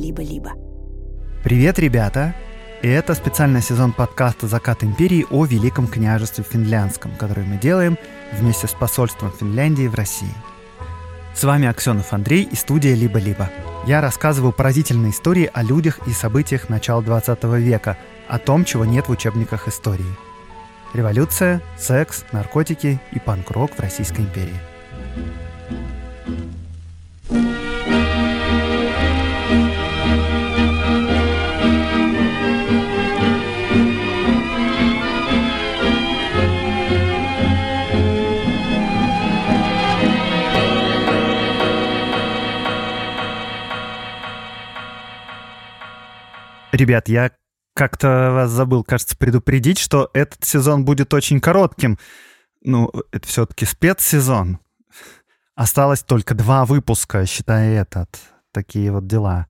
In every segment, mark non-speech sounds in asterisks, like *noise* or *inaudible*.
либо-либо. Привет, ребята! И это специальный сезон подкаста «Закат империи» о Великом княжестве Финляндском, который мы делаем вместе с посольством Финляндии в России. С вами Аксенов Андрей и студия «Либо-либо». Я рассказываю поразительные истории о людях и событиях начала 20 века, о том, чего нет в учебниках истории. Революция, секс, наркотики и панк-рок в Российской империи. Ребят, я как-то вас забыл, кажется, предупредить, что этот сезон будет очень коротким. Ну, это все-таки спецсезон. Осталось только два выпуска, считая этот. Такие вот дела.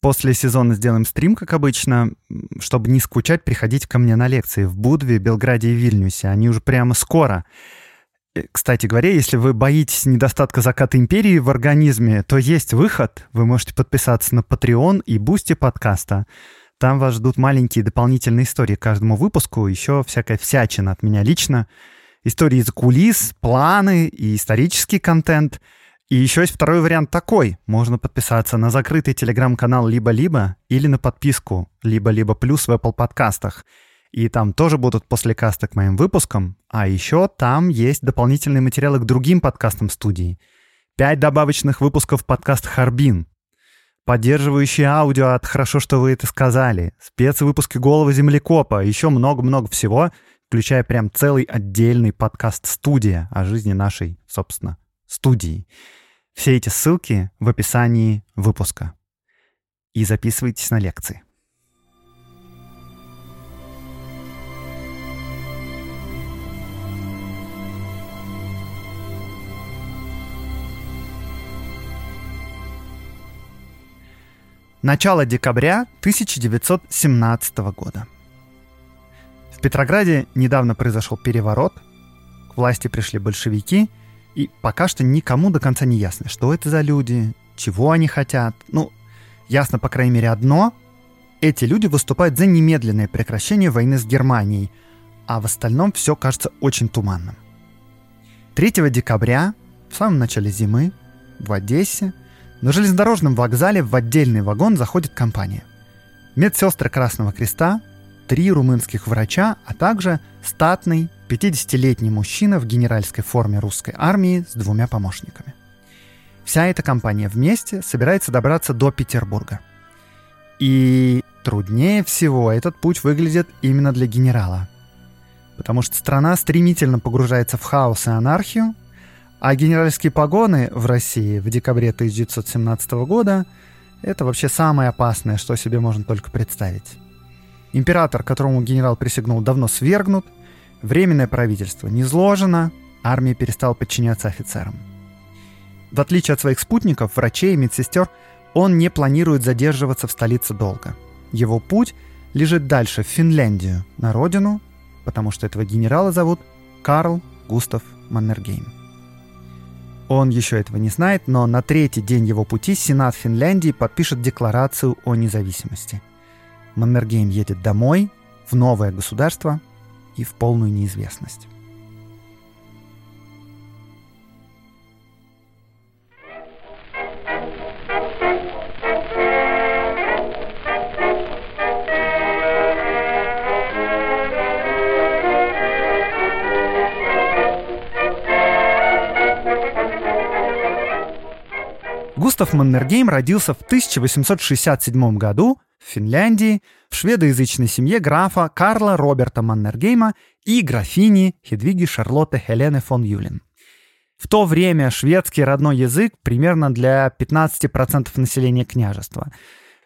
После сезона сделаем стрим, как обычно. Чтобы не скучать, приходите ко мне на лекции в Будве, Белграде и Вильнюсе. Они уже прямо скоро. Э, кстати говоря, если вы боитесь недостатка заката империи в организме, то есть выход. Вы можете подписаться на Patreon и Boosty подкаста. Там вас ждут маленькие дополнительные истории к каждому выпуску, еще всякая всячина от меня лично. Истории из кулис, планы и исторический контент. И еще есть второй вариант такой. Можно подписаться на закрытый телеграм-канал «Либо-либо» или на подписку «Либо-либо плюс» в Apple подкастах. И там тоже будут после каста к моим выпускам. А еще там есть дополнительные материалы к другим подкастам студии. Пять добавочных выпусков подкаста «Харбин», поддерживающие аудио от «Хорошо, что вы это сказали», спецвыпуски «Голого землекопа», еще много-много всего, включая прям целый отдельный подкаст-студия о жизни нашей, собственно, студии. Все эти ссылки в описании выпуска. И записывайтесь на лекции. Начало декабря 1917 года. В Петрограде недавно произошел переворот, к власти пришли большевики, и пока что никому до конца не ясно, что это за люди, чего они хотят. Ну, ясно, по крайней мере, одно. Эти люди выступают за немедленное прекращение войны с Германией, а в остальном все кажется очень туманным. 3 декабря, в самом начале зимы, в Одессе – на железнодорожном вокзале в отдельный вагон заходит компания. Медсестры Красного Креста, три румынских врача, а также статный 50-летний мужчина в генеральской форме русской армии с двумя помощниками. Вся эта компания вместе собирается добраться до Петербурга. И труднее всего этот путь выглядит именно для генерала. Потому что страна стремительно погружается в хаос и анархию, а генеральские погоны в России в декабре 1917 года – это вообще самое опасное, что себе можно только представить. Император, которому генерал присягнул, давно свергнут, временное правительство не сложено, армия перестала подчиняться офицерам. В отличие от своих спутников, врачей и медсестер, он не планирует задерживаться в столице долго. Его путь лежит дальше, в Финляндию, на родину, потому что этого генерала зовут Карл Густав Маннергейм. Он еще этого не знает, но на третий день его пути Сенат Финляндии подпишет декларацию о независимости. Маннергейм едет домой, в новое государство и в полную неизвестность. Густав Маннергейм родился в 1867 году в Финляндии в шведоязычной семье графа Карла Роберта Маннергейма и графини Хедвиги Шарлотты Хелены фон Юлин. В то время шведский родной язык примерно для 15% населения княжества.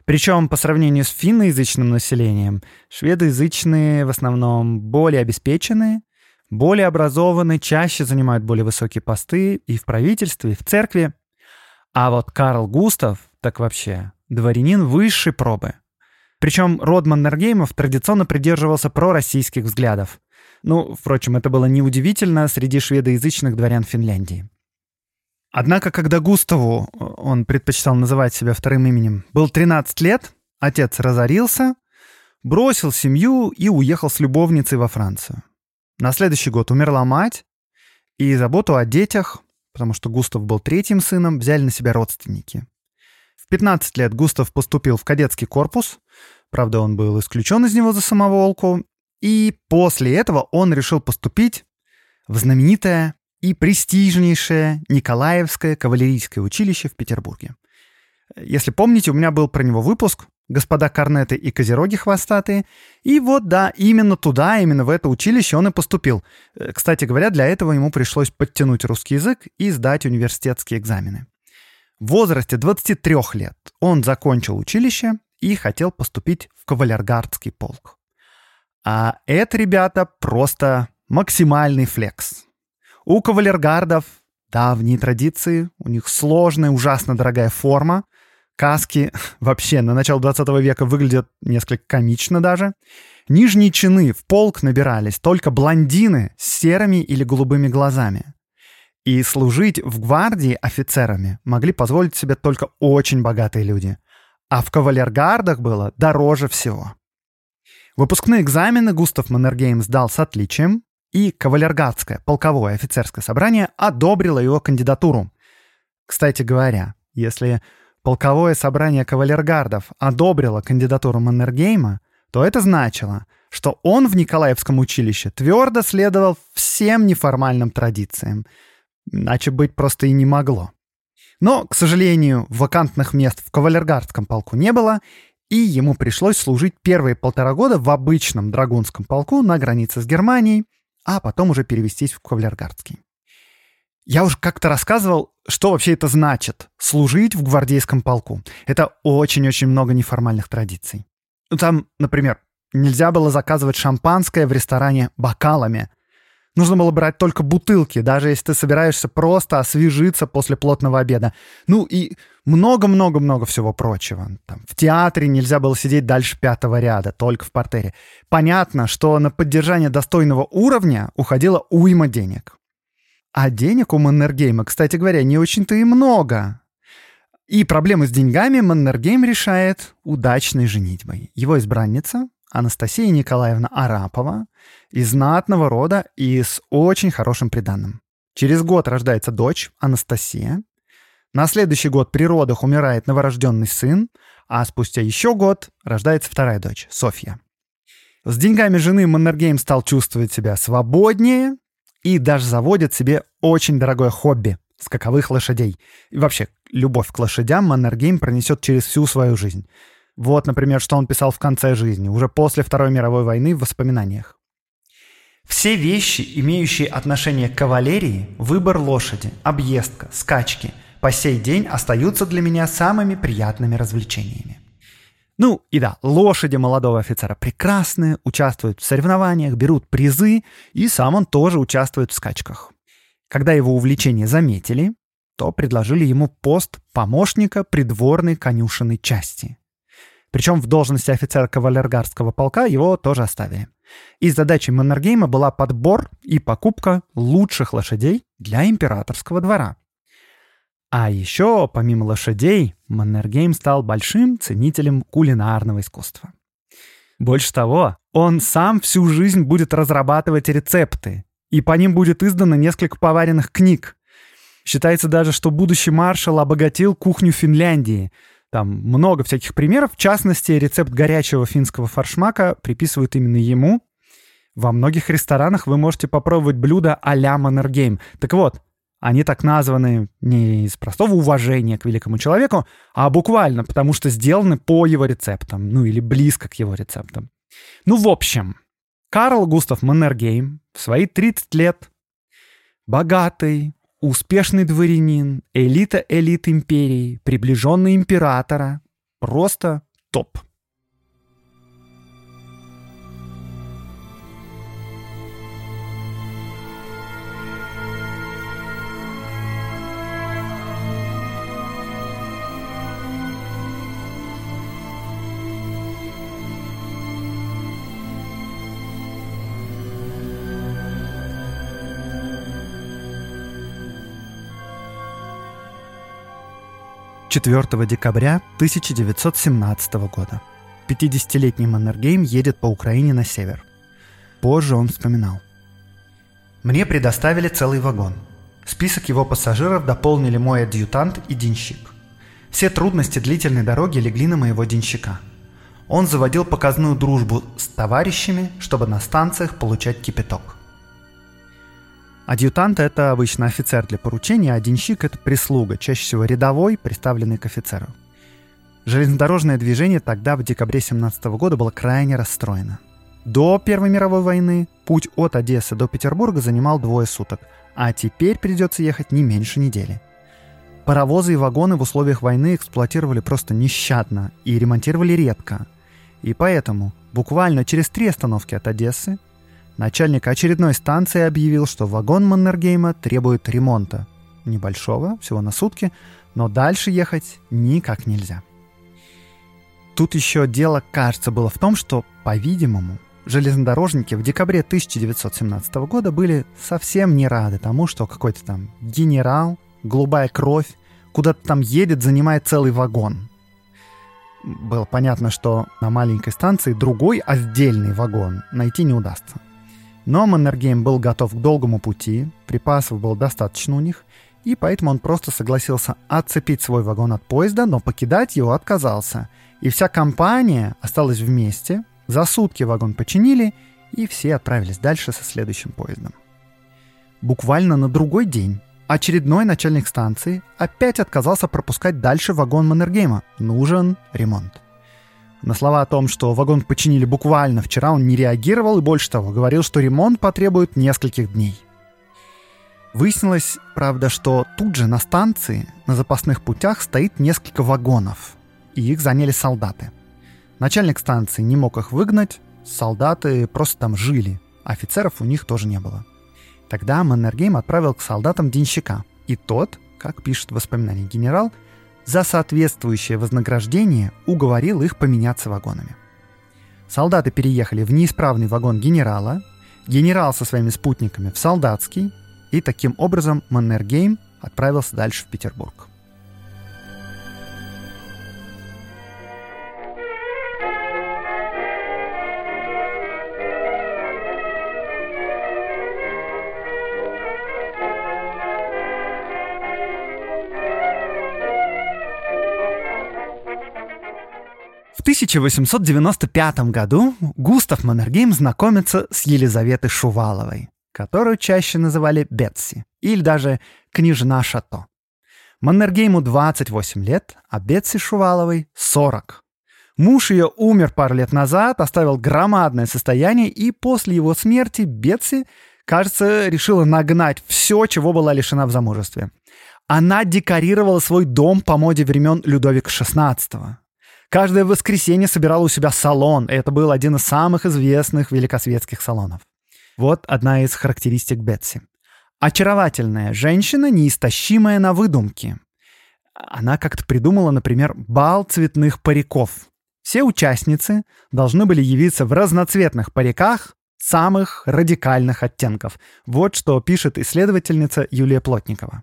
Причем по сравнению с финноязычным населением, шведоязычные в основном более обеспеченные, более образованные, чаще занимают более высокие посты и в правительстве, и в церкви. А вот Карл Густав, так вообще, дворянин высшей пробы. Причем род Маннергеймов традиционно придерживался пророссийских взглядов. Ну, впрочем, это было неудивительно среди шведоязычных дворян Финляндии. Однако, когда Густаву, он предпочитал называть себя вторым именем, был 13 лет, отец разорился, бросил семью и уехал с любовницей во Францию. На следующий год умерла мать, и заботу о детях, потому что Густав был третьим сыном, взяли на себя родственники. В 15 лет Густав поступил в кадетский корпус, правда, он был исключен из него за самоволку, и после этого он решил поступить в знаменитое и престижнейшее Николаевское кавалерийское училище в Петербурге. Если помните, у меня был про него выпуск «Господа корнеты и козероги хвостатые». И вот, да, именно туда, именно в это училище он и поступил. Э, кстати говоря, для этого ему пришлось подтянуть русский язык и сдать университетские экзамены. В возрасте 23 лет он закончил училище и хотел поступить в кавалергардский полк. А это, ребята, просто максимальный флекс. У кавалергардов давние традиции, у них сложная, ужасно дорогая форма. Каски *laughs* вообще на начало 20 века выглядят несколько комично даже. Нижние чины в полк набирались только блондины с серыми или голубыми глазами. И служить в гвардии офицерами могли позволить себе только очень богатые люди. А в кавалергардах было дороже всего. Выпускные экзамены Густав Маннергейм сдал с отличием, и кавалергардское полковое офицерское собрание одобрило его кандидатуру. Кстати говоря, если полковое собрание кавалергардов одобрило кандидатуру Маннергейма, то это значило, что он в Николаевском училище твердо следовал всем неформальным традициям. Иначе быть просто и не могло. Но, к сожалению, вакантных мест в кавалергардском полку не было, и ему пришлось служить первые полтора года в обычном драгунском полку на границе с Германией, а потом уже перевестись в кавалергардский. Я уже как-то рассказывал, что вообще это значит — служить в гвардейском полку. Это очень-очень много неформальных традиций. Ну, там, например, нельзя было заказывать шампанское в ресторане бокалами — Нужно было брать только бутылки, даже если ты собираешься просто освежиться после плотного обеда. Ну и много-много-много всего прочего. Там, в театре нельзя было сидеть дальше пятого ряда, только в портере. Понятно, что на поддержание достойного уровня уходило уйма денег. А денег у Маннергейма, кстати говоря, не очень-то и много. И проблемы с деньгами Маннергейм решает удачной женитьбой. Его избранница, Анастасия Николаевна Арапова, из знатного рода и с очень хорошим приданным. Через год рождается дочь Анастасия. На следующий год при родах умирает новорожденный сын, а спустя еще год рождается вторая дочь, Софья. С деньгами жены Маннергейм стал чувствовать себя свободнее и даже заводит себе очень дорогое хобби — скаковых лошадей. И вообще, любовь к лошадям Маннергейм пронесет через всю свою жизнь. Вот, например, что он писал в конце жизни, уже после Второй мировой войны в воспоминаниях. Все вещи, имеющие отношение к кавалерии, выбор лошади, объездка, скачки, по сей день остаются для меня самыми приятными развлечениями. Ну и да, лошади молодого офицера прекрасные, участвуют в соревнованиях, берут призы, и сам он тоже участвует в скачках. Когда его увлечение заметили, то предложили ему пост помощника придворной конюшенной части. Причем в должности офицера кавалергардского полка его тоже оставили. И задачей Маннергейма была подбор и покупка лучших лошадей для императорского двора. А еще, помимо лошадей, Маннергейм стал большим ценителем кулинарного искусства. Больше того, он сам всю жизнь будет разрабатывать рецепты, и по ним будет издано несколько поваренных книг. Считается даже, что будущий маршал обогатил кухню Финляндии — там много всяких примеров. В частности, рецепт горячего финского фаршмака приписывают именно ему. Во многих ресторанах вы можете попробовать блюдо а-ля Маннергейм. Так вот, они так названы не из простого уважения к великому человеку, а буквально, потому что сделаны по его рецептам, ну или близко к его рецептам. Ну, в общем, Карл Густав Маннергейм в свои 30 лет богатый, Успешный дворянин, элита элит империи, приближенный императора. Просто топ. 4 декабря 1917 года. 50-летний Маннергейм едет по Украине на север. Позже он вспоминал. «Мне предоставили целый вагон. Список его пассажиров дополнили мой адъютант и денщик. Все трудности длительной дороги легли на моего денщика. Он заводил показную дружбу с товарищами, чтобы на станциях получать кипяток. Адъютант – это обычно офицер для поручения, а денщик – это прислуга, чаще всего рядовой, представленный к офицеру. Железнодорожное движение тогда, в декабре 17 года, было крайне расстроено. До Первой мировой войны путь от Одессы до Петербурга занимал двое суток, а теперь придется ехать не меньше недели. Паровозы и вагоны в условиях войны эксплуатировали просто нещадно и ремонтировали редко. И поэтому буквально через три остановки от Одессы Начальник очередной станции объявил, что вагон Маннергейма требует ремонта. Небольшого, всего на сутки, но дальше ехать никак нельзя. Тут еще дело, кажется, было в том, что, по-видимому, железнодорожники в декабре 1917 года были совсем не рады тому, что какой-то там генерал, голубая кровь, куда-то там едет, занимает целый вагон. Было понятно, что на маленькой станции другой отдельный вагон найти не удастся. Но Маннергейм был готов к долгому пути, припасов было достаточно у них, и поэтому он просто согласился отцепить свой вагон от поезда, но покидать его отказался. И вся компания осталась вместе, за сутки вагон починили, и все отправились дальше со следующим поездом. Буквально на другой день очередной начальник станции опять отказался пропускать дальше вагон Маннергейма. Нужен ремонт. На слова о том, что вагон починили буквально вчера, он не реагировал и больше того, говорил, что ремонт потребует нескольких дней. Выяснилось, правда, что тут же на станции, на запасных путях, стоит несколько вагонов, и их заняли солдаты. Начальник станции не мог их выгнать, солдаты просто там жили, офицеров у них тоже не было. Тогда Маннергейм отправил к солдатам денщика, и тот, как пишет воспоминание генерал, за соответствующее вознаграждение уговорил их поменяться вагонами. Солдаты переехали в неисправный вагон генерала, генерал со своими спутниками в солдатский, и таким образом Маннергейм отправился дальше в Петербург. В 1895 году Густав Маннергейм знакомится с Елизаветой Шуваловой, которую чаще называли Бетси, или даже княжна Шато. Маннергейму 28 лет, а Бетси Шуваловой 40. Муж ее умер пару лет назад, оставил громадное состояние, и после его смерти Бетси, кажется, решила нагнать все, чего была лишена в замужестве. Она декорировала свой дом по моде времен Людовика XVI. Каждое воскресенье собирал у себя салон, и это был один из самых известных великосветских салонов. Вот одна из характеристик Бетси. Очаровательная женщина, неистощимая на выдумки. Она как-то придумала, например, бал цветных париков. Все участницы должны были явиться в разноцветных париках самых радикальных оттенков. Вот что пишет исследовательница Юлия Плотникова.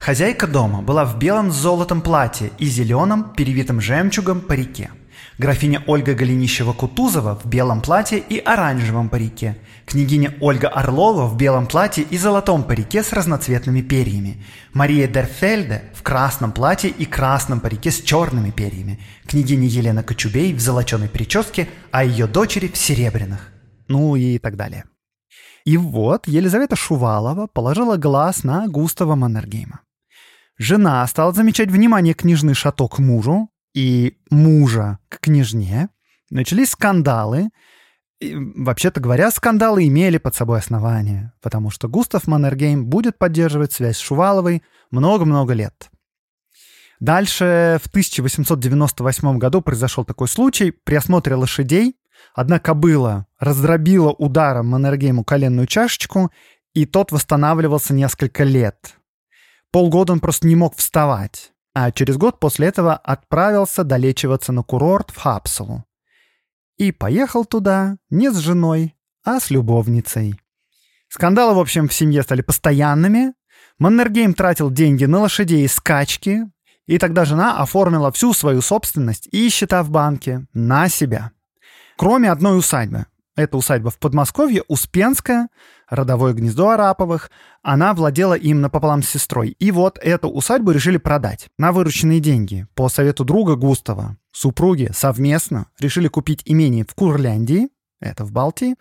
Хозяйка дома была в белом с золотом платье и зеленом, перевитым жемчугом парике. Графиня Ольга Голенищева-Кутузова в белом платье и оранжевом парике. Княгиня Ольга Орлова в белом платье и золотом парике с разноцветными перьями. Мария Дерфельде в красном платье и красном парике с черными перьями. Княгиня Елена Кочубей в золоченой прическе, а ее дочери в серебряных. Ну и так далее. И вот Елизавета Шувалова положила глаз на Густава Маннергейма. Жена стала замечать внимание княжны Шато к мужу и мужа к княжне. Начались скандалы. И, вообще-то говоря, скандалы имели под собой основания, потому что Густав Маннергейм будет поддерживать связь с Шуваловой много-много лет. Дальше в 1898 году произошел такой случай. При осмотре лошадей одна кобыла раздробила ударом Маннергейму коленную чашечку, и тот восстанавливался несколько лет. Полгода он просто не мог вставать, а через год после этого отправился долечиваться на курорт в Хапсулу. И поехал туда не с женой, а с любовницей. Скандалы, в общем, в семье стали постоянными. Маннергейм тратил деньги на лошадей и скачки, И тогда жена оформила всю свою собственность и счета в банке на себя. Кроме одной усадьбы. Эта усадьба в Подмосковье, Успенская, родовое гнездо Араповых. Она владела им напополам с сестрой. И вот эту усадьбу решили продать на вырученные деньги. По совету друга Густава супруги совместно решили купить имение в Курляндии, это в Балтии.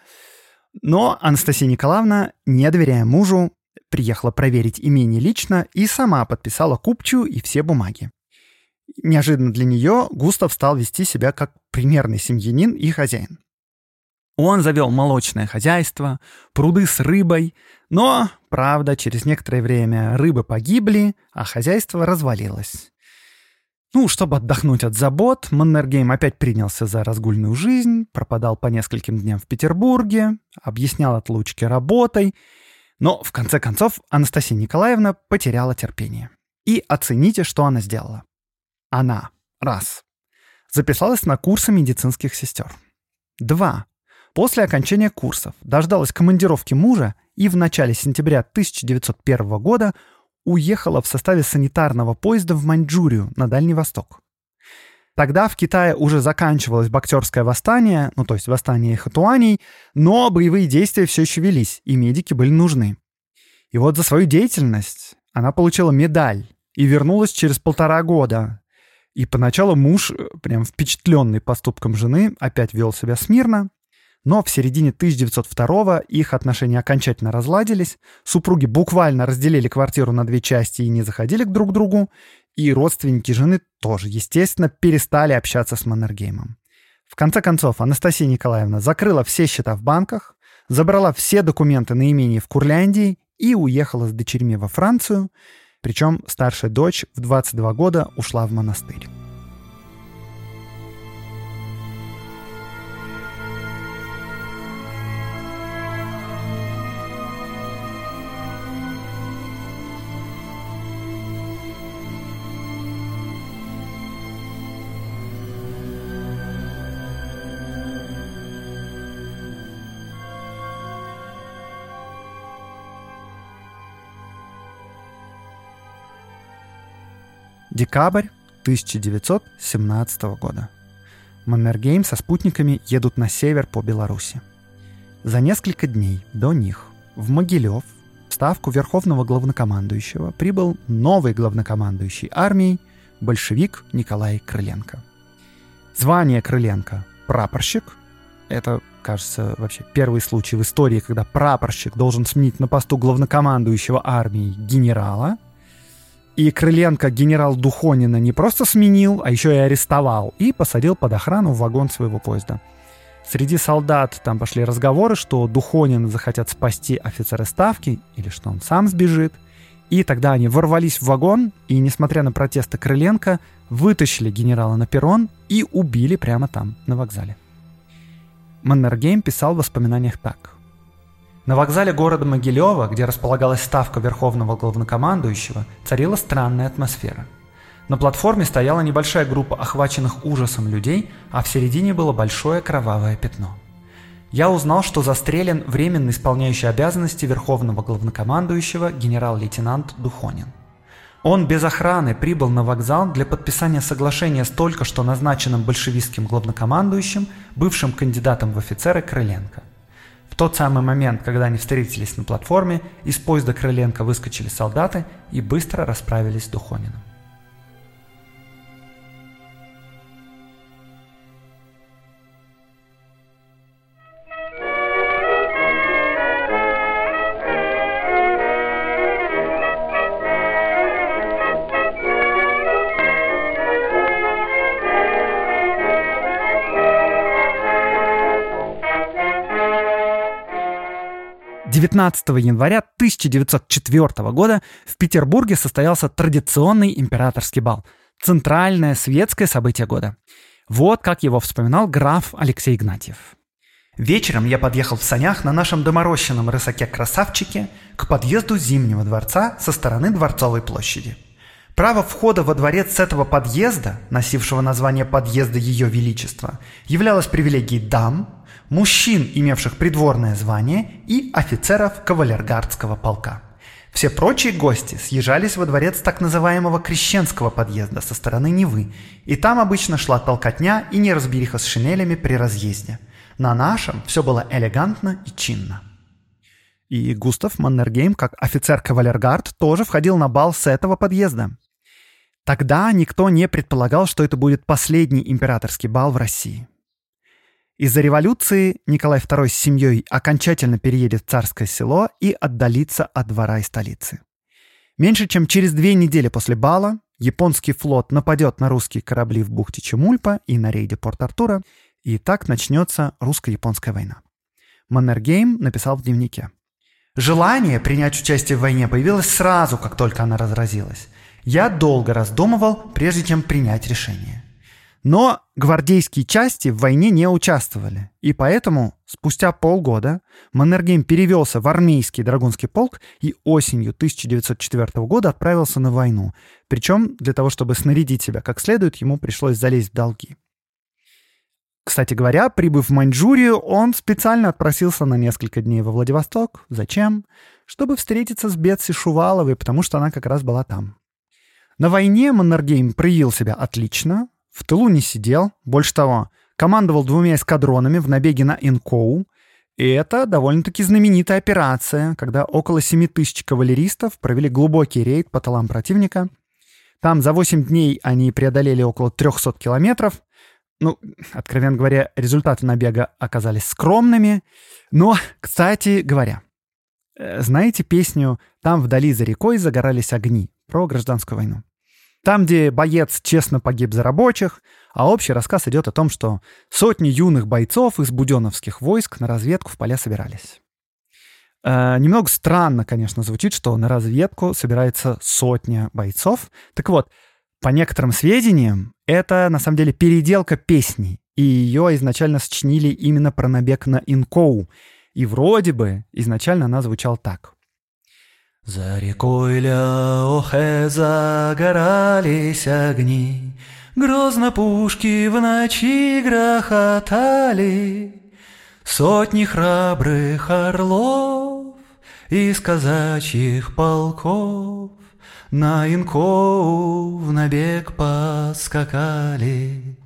Но Анастасия Николаевна, не доверяя мужу, приехала проверить имение лично и сама подписала купчу и все бумаги. Неожиданно для нее Густав стал вести себя как примерный семьянин и хозяин. Он завел молочное хозяйство, пруды с рыбой, но, правда, через некоторое время рыбы погибли, а хозяйство развалилось. Ну, чтобы отдохнуть от забот, Маннергейм опять принялся за разгульную жизнь, пропадал по нескольким дням в Петербурге, объяснял отлучки работой, но, в конце концов, Анастасия Николаевна потеряла терпение. И оцените, что она сделала. Она, раз, записалась на курсы медицинских сестер. Два, после окончания курсов дождалась командировки мужа и в начале сентября 1901 года уехала в составе санитарного поезда в Маньчжурию на Дальний Восток. Тогда в Китае уже заканчивалось боксерское восстание, ну то есть восстание хатуаней, но боевые действия все еще велись, и медики были нужны. И вот за свою деятельность она получила медаль и вернулась через полтора года. И поначалу муж, э, прям впечатленный поступком жены, опять вел себя смирно, но в середине 1902 их отношения окончательно разладились, супруги буквально разделили квартиру на две части и не заходили к друг другу, и родственники жены тоже, естественно, перестали общаться с Маннергеймом. В конце концов, Анастасия Николаевна закрыла все счета в банках, забрала все документы на имение в Курляндии и уехала с дочерьми во Францию, причем старшая дочь в 22 года ушла в монастырь. Декабрь 1917 года. Маннергейм со спутниками едут на север по Беларуси. За несколько дней до них в Могилев в ставку верховного главнокомандующего прибыл новый главнокомандующий армией большевик Николай Крыленко. Звание Крыленко – прапорщик. Это, кажется, вообще первый случай в истории, когда прапорщик должен сменить на посту главнокомандующего армии генерала – и Крыленко генерал Духонина не просто сменил, а еще и арестовал и посадил под охрану в вагон своего поезда. Среди солдат там пошли разговоры, что Духонин захотят спасти офицера ставки или что он сам сбежит. И тогда они ворвались в вагон и, несмотря на протесты Крыленко, вытащили генерала на перрон и убили прямо там, на вокзале. Маннергейм писал в воспоминаниях так. На вокзале города Могилева, где располагалась ставка Верховного Главнокомандующего, царила странная атмосфера. На платформе стояла небольшая группа охваченных ужасом людей, а в середине было большое кровавое пятно. Я узнал, что застрелен временно исполняющий обязанности Верховного Главнокомандующего генерал-лейтенант Духонин. Он без охраны прибыл на вокзал для подписания соглашения с только что назначенным большевистским главнокомандующим, бывшим кандидатом в офицеры Крыленко – тот самый момент, когда они встретились на платформе, из поезда Крыленко выскочили солдаты и быстро расправились с Духониным. 19 января 1904 года в Петербурге состоялся традиционный императорский бал. Центральное светское событие года. Вот как его вспоминал граф Алексей Игнатьев. Вечером я подъехал в санях на нашем доморощенном рысаке-красавчике к подъезду Зимнего дворца со стороны Дворцовой площади. Право входа во дворец с этого подъезда, носившего название подъезда Ее Величества, являлось привилегией дам, мужчин, имевших придворное звание, и офицеров кавалергардского полка. Все прочие гости съезжались во дворец так называемого крещенского подъезда со стороны Невы, и там обычно шла толкотня и неразбериха с шинелями при разъезде. На нашем все было элегантно и чинно. И Густав Маннергейм, как офицер кавалергард, тоже входил на бал с этого подъезда. Тогда никто не предполагал, что это будет последний императорский бал в России. Из-за революции Николай II с семьей окончательно переедет в царское село и отдалится от двора и столицы. Меньше чем через две недели после бала японский флот нападет на русские корабли в бухте Чемульпа и на рейде Порт-Артура, и так начнется русско-японская война. Маннергейм написал в дневнике. Желание принять участие в войне появилось сразу, как только она разразилась. Я долго раздумывал, прежде чем принять решение. Но гвардейские части в войне не участвовали, и поэтому спустя полгода Маннергейм перевелся в армейский драгунский полк и осенью 1904 года отправился на войну. Причем для того, чтобы снарядить себя как следует, ему пришлось залезть в долги. Кстати говоря, прибыв в Маньчжурию, он специально отпросился на несколько дней во Владивосток. Зачем? Чтобы встретиться с Бетси Шуваловой, потому что она как раз была там. На войне Маннергейм проявил себя отлично, в тылу не сидел, больше того, командовал двумя эскадронами в набеге на Инкоу, и это довольно-таки знаменитая операция, когда около 7 тысяч кавалеристов провели глубокий рейд по тылам противника. Там за 8 дней они преодолели около 300 километров, ну, откровенно говоря, результаты набега оказались скромными. Но, кстати говоря, э, знаете песню «Там вдали за рекой загорались огни» про гражданскую войну? Там, где боец честно погиб за рабочих, а общий рассказ идет о том, что сотни юных бойцов из буденовских войск на разведку в поля собирались. Э, немного странно, конечно, звучит, что на разведку собирается сотня бойцов. Так вот, по некоторым сведениям, это на самом деле переделка песни, и ее изначально сочинили именно про набег на Инкоу. И вроде бы изначально она звучала так. За рекой Ляохе загорались огни, Грозно пушки в ночи грохотали, Сотни храбрых орлов из казачьих полков на инкоу в набег поскакали.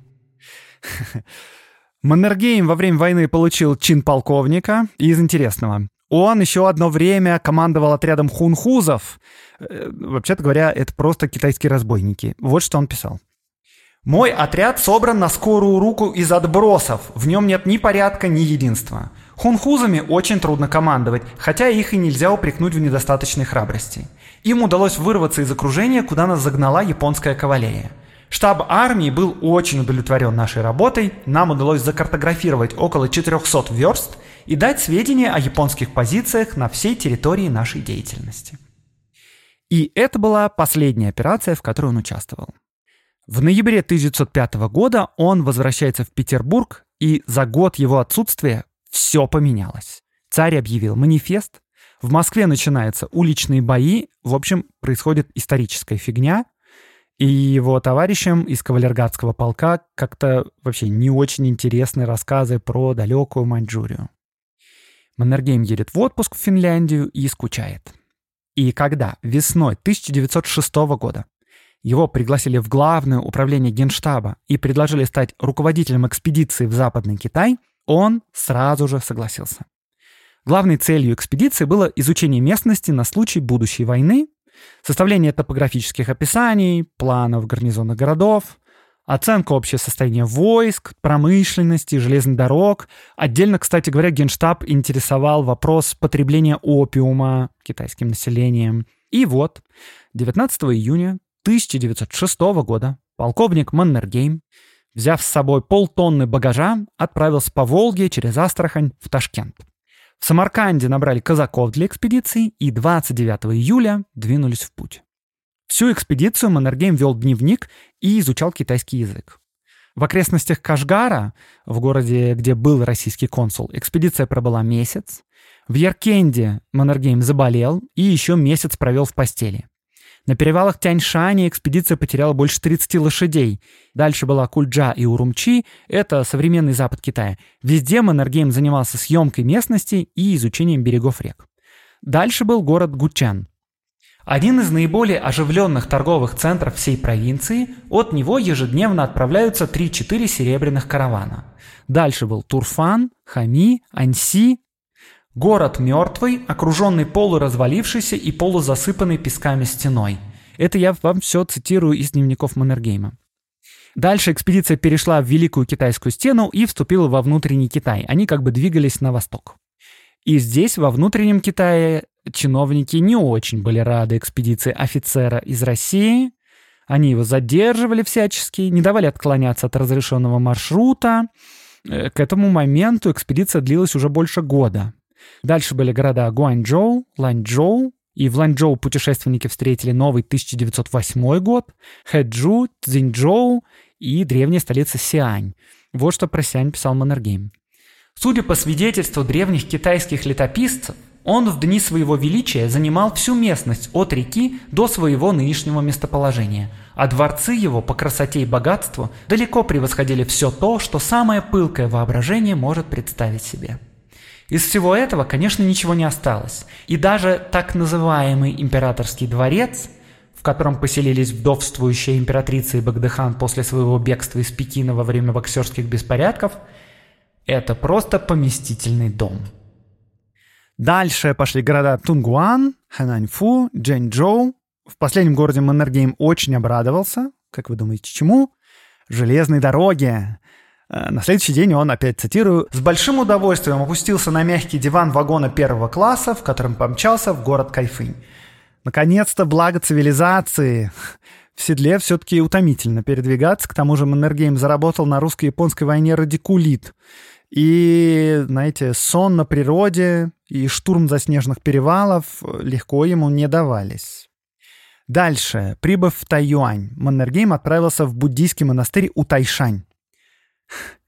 Маннергейм во время войны получил чин полковника. из интересного. Он еще одно время командовал отрядом хунхузов. Э, вообще-то говоря, это просто китайские разбойники. Вот что он писал. Мой отряд собран на скорую руку из отбросов. В нем нет ни порядка, ни единства. Хунхузами очень трудно командовать, хотя их и нельзя упрекнуть в недостаточной храбрости. Им удалось вырваться из окружения, куда нас загнала японская кавалерия. Штаб армии был очень удовлетворен нашей работой, нам удалось закартографировать около 400 верст и дать сведения о японских позициях на всей территории нашей деятельности. И это была последняя операция, в которой он участвовал. В ноябре 1905 года он возвращается в Петербург, и за год его отсутствия все поменялось. Царь объявил манифест, в Москве начинаются уличные бои, в общем, происходит историческая фигня, и его товарищам из кавалергардского полка как-то вообще не очень интересны рассказы про далекую Маньчжурию. Маннергейм едет в отпуск в Финляндию и скучает. И когда весной 1906 года его пригласили в Главное управление Генштаба и предложили стать руководителем экспедиции в Западный Китай, он сразу же согласился. Главной целью экспедиции было изучение местности на случай будущей войны, составление топографических описаний, планов гарнизонных городов, оценка общего состояния войск, промышленности, железных дорог. Отдельно, кстати говоря, Генштаб интересовал вопрос потребления опиума китайским населением. И вот, 19 июня 1906 года полковник Маннергейм, взяв с собой полтонны багажа, отправился по Волге через Астрахань в Ташкент. В Самарканде набрали казаков для экспедиции и 29 июля двинулись в путь. Всю экспедицию Маннергейм вел дневник и изучал китайский язык. В окрестностях Кашгара, в городе, где был российский консул, экспедиция пробыла месяц. В Яркенде Маннергейм заболел и еще месяц провел в постели. На перевалах Тяньшани экспедиция потеряла больше 30 лошадей. Дальше была Кульджа и Урумчи, это современный запад Китая. Везде Маннергейм занимался съемкой местности и изучением берегов рек. Дальше был город Гучан. Один из наиболее оживленных торговых центров всей провинции, от него ежедневно отправляются 3-4 серебряных каравана. Дальше был Турфан, Хами, Анси. Город мертвый, окруженный полуразвалившейся и полузасыпанной песками стеной. Это я вам все цитирую из дневников Маннергейма. Дальше экспедиция перешла в Великую Китайскую стену и вступила во внутренний Китай. Они как бы двигались на восток. И здесь, во внутреннем Китае, чиновники не очень были рады экспедиции офицера из России. Они его задерживали всячески, не давали отклоняться от разрешенного маршрута. Э, к этому моменту экспедиция длилась уже больше года. Дальше были города Гуанчжоу, Ланчжоу, и в Ланчжоу путешественники встретили новый 1908 год, Хэджу, Цзиньчжоу и древняя столица Сиань. Вот что про Сиань писал Маннергейм. Судя по свидетельству древних китайских летописцев, он в дни своего величия занимал всю местность от реки до своего нынешнего местоположения, а дворцы его по красоте и богатству далеко превосходили все то, что самое пылкое воображение может представить себе. Из всего этого, конечно, ничего не осталось, и даже так называемый императорский дворец, в котором поселились вдовствующая императрица и Багдыхан после своего бегства из Пекина во время боксерских беспорядков, это просто поместительный дом. Дальше пошли города Тунгуан, Хэнаньфу, Джэньчжоу. В последнем городе Маннергейм очень обрадовался. Как вы думаете, чему? Железной дороге. Э, на следующий день он, опять цитирую, «С большим удовольствием опустился на мягкий диван вагона первого класса, в котором помчался в город Кайфынь. Наконец-то благо цивилизации. В седле все-таки утомительно передвигаться. К тому же Маннергейм заработал на русско-японской войне радикулит. И, знаете, сон на природе и штурм заснеженных перевалов легко ему не давались. Дальше, прибыв в Тайюань, Маннергейм отправился в буддийский монастырь Утайшань.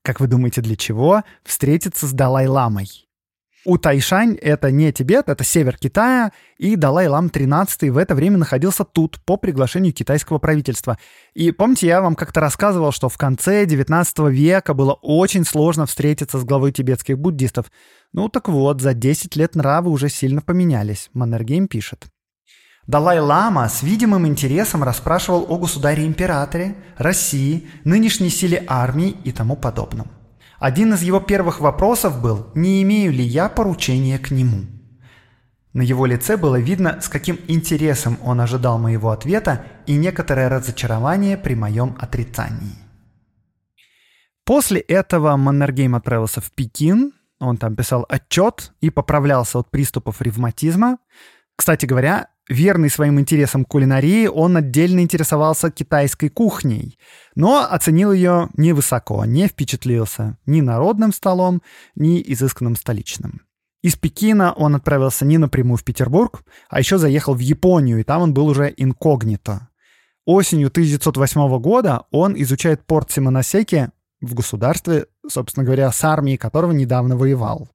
Как вы думаете, для чего? Встретиться с Далай-ламой. У Тайшань это не Тибет, это север Китая, и Далай-Лам 13 в это время находился тут по приглашению китайского правительства. И помните, я вам как-то рассказывал, что в конце 19 века было очень сложно встретиться с главой тибетских буддистов. Ну так вот, за 10 лет нравы уже сильно поменялись, Маннергейм пишет. Далай-Лама с видимым интересом расспрашивал о государе-императоре, России, нынешней силе армии и тому подобном. Один из его первых вопросов был, не имею ли я поручения к нему. На его лице было видно, с каким интересом он ожидал моего ответа и некоторое разочарование при моем отрицании. После этого Маннергейм отправился в Пекин, он там писал отчет и поправлялся от приступов ревматизма. Кстати говоря, верный своим интересам кулинарии, он отдельно интересовался китайской кухней, но оценил ее невысоко, не впечатлился ни народным столом, ни изысканным столичным. Из Пекина он отправился не напрямую в Петербург, а еще заехал в Японию, и там он был уже инкогнито. Осенью 1908 года он изучает порт Симоносеки в государстве, собственно говоря, с армией которого недавно воевал.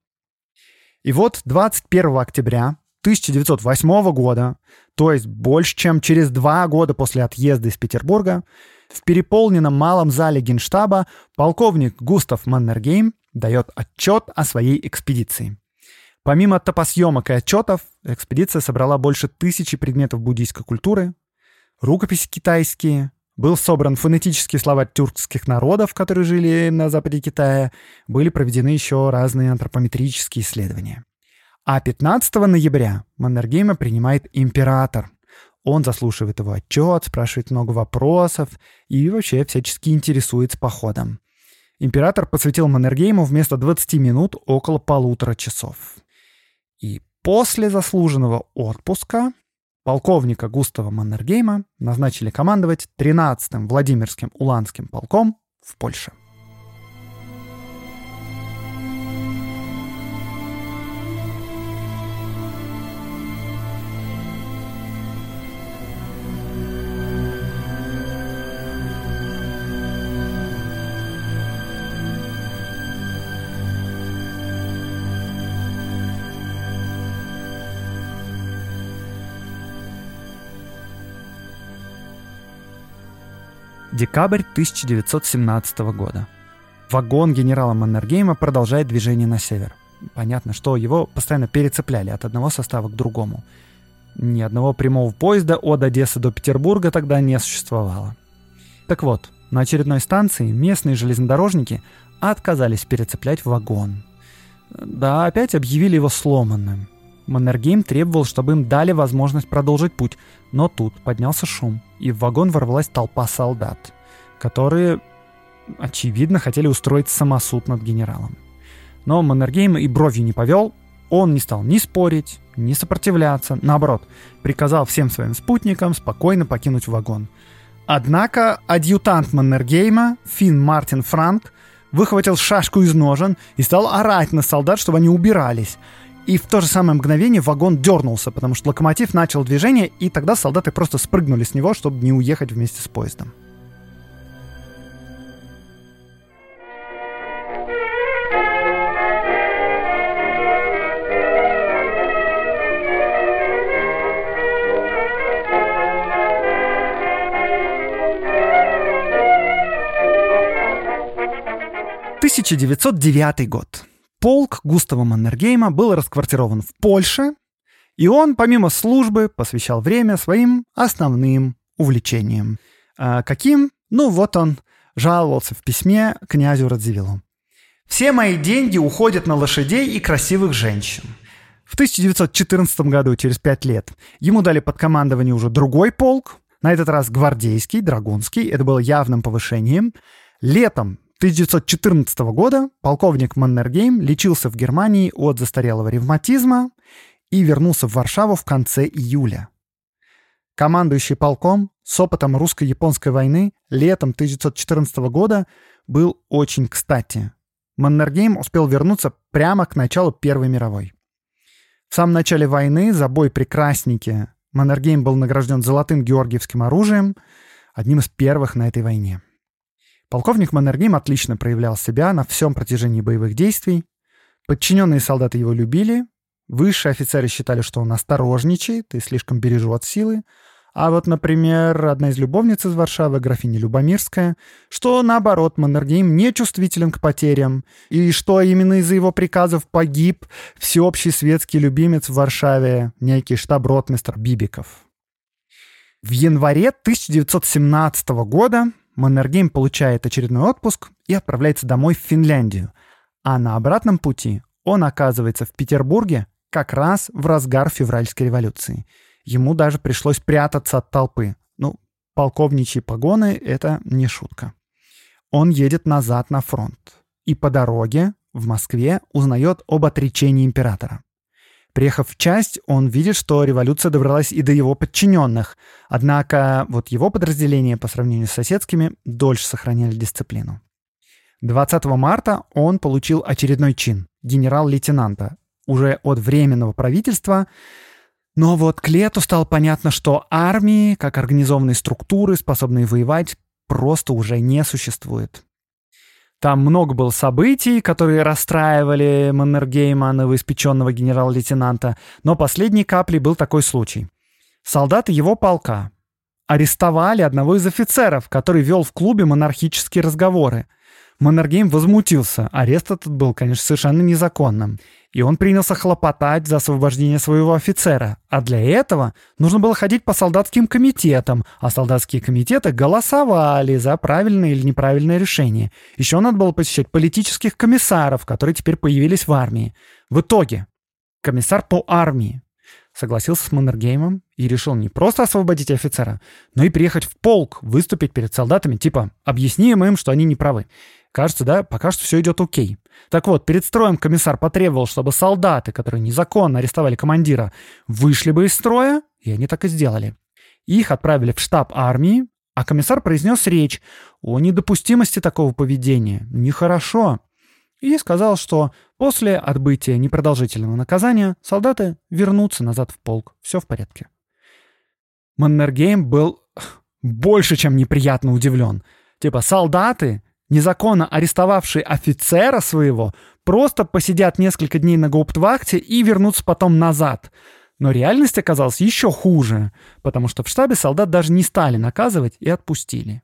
И вот 21 октября 1908 года, то есть больше чем через два года после отъезда из Петербурга, в переполненном малом зале генштаба полковник Густав Маннергейм дает отчет о своей экспедиции. Помимо топосъемок и отчетов, экспедиция собрала больше тысячи предметов буддийской культуры, рукописи китайские, был собран фонетический словарь тюркских народов, которые жили на западе Китая, были проведены еще разные антропометрические исследования. А 15 ноября Маннергейма принимает император. Он заслушивает его отчет, спрашивает много вопросов и вообще всячески интересуется походом. Император посвятил Маннергейму вместо 20 минут около полутора часов. И после заслуженного отпуска полковника Густава Маннергейма назначили командовать 13-м Владимирским Уланским полком в Польше. Декабрь 1917 года. Вагон генерала Маннергейма продолжает движение на север. Понятно, что его постоянно перецепляли от одного состава к другому. Ни одного прямого поезда от Одессы до Петербурга тогда не существовало. Так вот, на очередной станции местные железнодорожники отказались перецеплять вагон. Да, опять объявили его сломанным. Маннергейм требовал, чтобы им дали возможность продолжить путь, но тут поднялся шум, и в вагон ворвалась толпа солдат, которые, очевидно, хотели устроить самосуд над генералом. Но Маннергейм и бровью не повел, он не стал ни спорить, ни сопротивляться, наоборот, приказал всем своим спутникам спокойно покинуть вагон. Однако адъютант Маннергейма, Финн Мартин Франк, выхватил шашку из ножен и стал орать на солдат, чтобы они убирались. И в то же самое мгновение вагон дернулся, потому что локомотив начал движение, и тогда солдаты просто спрыгнули с него, чтобы не уехать вместе с поездом. 1909 год. Полк Густава Маннергейма был расквартирован в Польше, и он, помимо службы, посвящал время своим основным увлечениям. А каким? Ну вот он жаловался в письме князю Радзивиллу. «Все мои деньги уходят на лошадей и красивых женщин». В 1914 году, через пять лет, ему дали под командование уже другой полк, на этот раз гвардейский, драгунский, это было явным повышением. Летом 1914 года полковник Маннергейм лечился в Германии от застарелого ревматизма и вернулся в Варшаву в конце июля. Командующий полком с опытом русско-японской войны летом 1914 года был очень кстати. Маннергейм успел вернуться прямо к началу Первой мировой. В самом начале войны за бой при Краснике Маннергейм был награжден золотым георгиевским оружием, одним из первых на этой войне. Полковник Маннергейм отлично проявлял себя на всем протяжении боевых действий. Подчиненные солдаты его любили. Высшие офицеры считали, что он осторожничает и слишком бережет силы. А вот, например, одна из любовниц из Варшавы, графиня Любомирская, что, наоборот, Маннергейм не чувствителен к потерям, и что именно из-за его приказов погиб всеобщий светский любимец в Варшаве, некий штаб-ротмистр Бибиков. В январе 1917 года Маннергейм получает очередной отпуск и отправляется домой в Финляндию. А на обратном пути он оказывается в Петербурге как раз в разгар февральской революции. Ему даже пришлось прятаться от толпы. Ну, полковничьи погоны — это не шутка. Он едет назад на фронт. И по дороге в Москве узнает об отречении императора. Приехав в часть, он видит, что революция добралась и до его подчиненных. Однако вот его подразделения по сравнению с соседскими дольше сохраняли дисциплину. 20 марта он получил очередной чин – генерал-лейтенанта, уже от Временного правительства. Но вот к лету стало понятно, что армии, как организованные структуры, способные воевать, просто уже не существует. Там много было событий, которые расстраивали Маннергейма, новоиспеченного генерал-лейтенанта, но последней каплей был такой случай. Солдаты его полка арестовали одного из офицеров, который вел в клубе монархические разговоры – Маннергейм возмутился. Арест этот был, конечно, совершенно незаконным. И он принялся хлопотать за освобождение своего офицера. А для этого нужно было ходить по солдатским комитетам, а солдатские комитеты голосовали за правильное или неправильное решение. Еще надо было посещать политических комиссаров, которые теперь появились в армии. В итоге комиссар по армии согласился с Маннергеймом и решил не просто освободить офицера, но и приехать в полк, выступить перед солдатами, типа «объясним им, что они не правы». Кажется, да, пока что все идет окей. Так вот, перед строем комиссар потребовал, чтобы солдаты, которые незаконно арестовали командира, вышли бы из строя, и они так и сделали. Их отправили в штаб армии, а комиссар произнес речь о недопустимости такого поведения. Нехорошо. И сказал, что после отбытия непродолжительного наказания солдаты вернутся назад в полк. Все в порядке. Маннергейм был больше, чем неприятно удивлен. Типа, солдаты незаконно арестовавшие офицера своего, просто посидят несколько дней на гауптвахте и вернутся потом назад. Но реальность оказалась еще хуже, потому что в штабе солдат даже не стали наказывать и отпустили.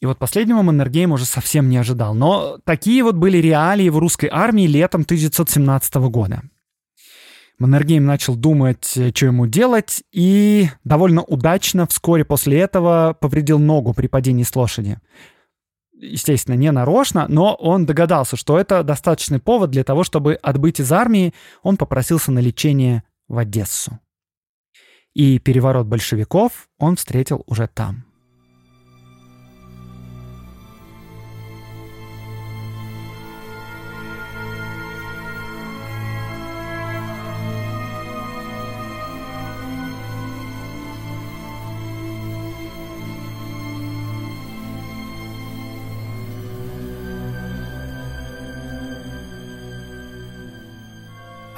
И вот последнего Маннергейм уже совсем не ожидал. Но такие вот были реалии в русской армии летом 1917 года. Маннергейм начал думать, что ему делать, и довольно удачно вскоре после этого повредил ногу при падении с лошади. Естественно, не нарочно, но он догадался, что это достаточный повод для того, чтобы отбыть из армии. Он попросился на лечение в Одессу. И переворот большевиков он встретил уже там.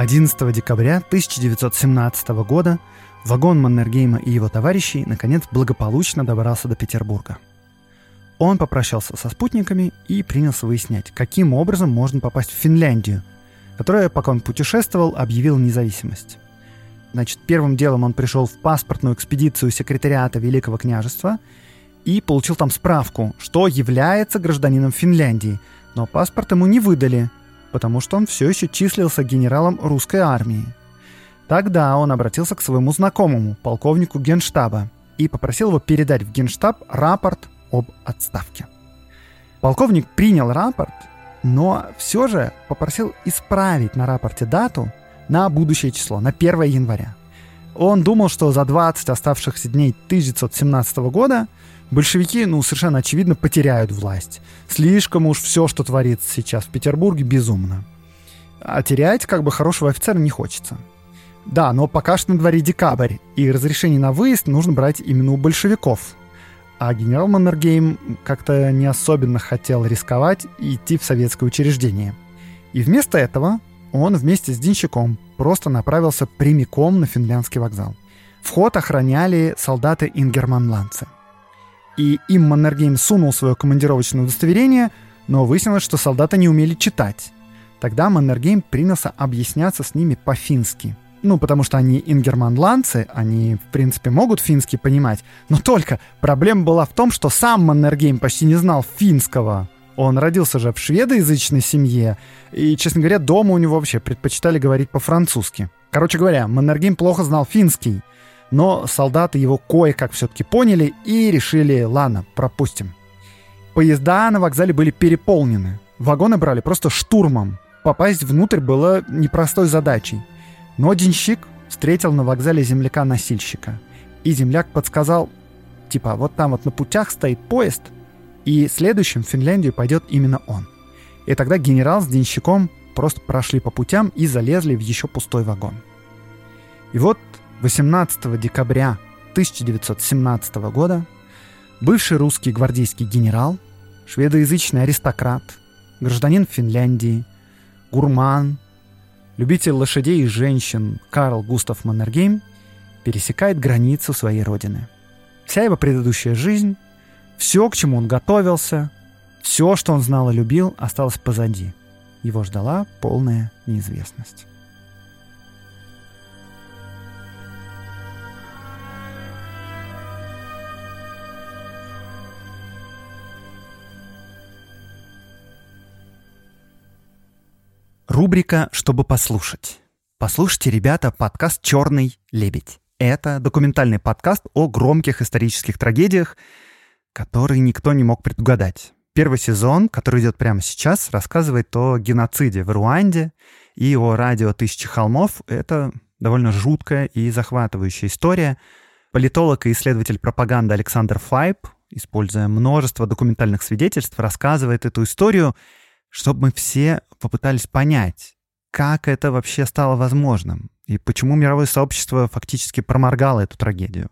11 декабря 1917 года вагон Маннергейма и его товарищей наконец благополучно добрался до Петербурга. Он попрощался со спутниками и принялся выяснять, каким образом можно попасть в Финляндию, которая, пока он путешествовал, объявила независимость. Значит, первым делом он пришел в паспортную экспедицию секретариата Великого княжества и получил там справку, что является гражданином Финляндии, но паспорт ему не выдали – потому что он все еще числился генералом русской армии. Тогда он обратился к своему знакомому, полковнику генштаба, и попросил его передать в генштаб рапорт об отставке. Полковник принял рапорт, но все же попросил исправить на рапорте дату на будущее число, на 1 января. Он думал, что за 20 оставшихся дней 1917 года большевики, ну, совершенно очевидно, потеряют власть. Слишком уж все, что творится сейчас в Петербурге, безумно. А терять как бы хорошего офицера не хочется. Да, но пока что на дворе декабрь, и разрешение на выезд нужно брать именно у большевиков. А генерал Маннергейм как-то не особенно хотел рисковать и идти в советское учреждение. И вместо этого он вместе с Денщиком просто направился прямиком на финляндский вокзал. Вход охраняли солдаты ингерманландцы и им Маннергейм сунул свое командировочное удостоверение, но выяснилось, что солдаты не умели читать. Тогда Маннергейм принялся объясняться с ними по-фински. Ну, потому что они ингерманландцы, они, в принципе, могут финский понимать. Но только проблема была в том, что сам Маннергейм почти не знал финского. Он родился же в шведоязычной семье, и, честно говоря, дома у него вообще предпочитали говорить по-французски. Короче говоря, Маннергейм плохо знал финский — но солдаты его кое-как все-таки поняли и решили, ладно, пропустим. Поезда на вокзале были переполнены. Вагоны брали просто штурмом. Попасть внутрь было непростой задачей. Но денщик встретил на вокзале земляка-носильщика. И земляк подсказал, типа, вот там вот на путях стоит поезд, и следующим в Финляндию пойдет именно он. И тогда генерал с денщиком просто прошли по путям и залезли в еще пустой вагон. И вот 18 декабря 1917 года бывший русский гвардейский генерал, шведоязычный аристократ, гражданин Финляндии, гурман, любитель лошадей и женщин Карл Густав Маннергейм пересекает границу своей родины. Вся его предыдущая жизнь, все, к чему он готовился, все, что он знал и любил, осталось позади. Его ждала полная неизвестность. Рубрика «Чтобы послушать». Послушайте, ребята, подкаст «Черный лебедь». Это документальный подкаст о громких исторических трагедиях, которые никто не мог предугадать. Первый сезон, который идет прямо сейчас, рассказывает о геноциде в Руанде и о радио «Тысячи холмов». Это довольно жуткая и захватывающая история. Политолог и исследователь пропаганды Александр Файп, используя множество документальных свидетельств, рассказывает эту историю — чтобы мы все попытались понять, как это вообще стало возможным и почему мировое сообщество фактически проморгало эту трагедию.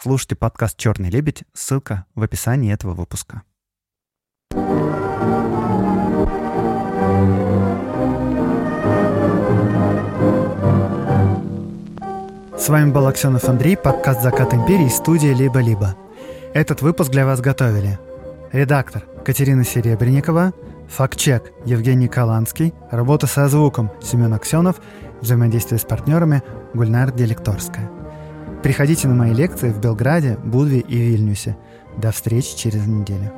Слушайте подкаст «Черный лебедь», ссылка в описании этого выпуска. С вами был Аксенов Андрей, подкаст «Закат империи», студия «Либо-либо». Этот выпуск для вас готовили редактор Катерина Серебренникова – Фактчек Евгений Каланский, работа со звуком Семен Аксенов, взаимодействие с партнерами Гульнар Делекторская. Приходите на мои лекции в Белграде, Будве и Вильнюсе. До встречи через неделю.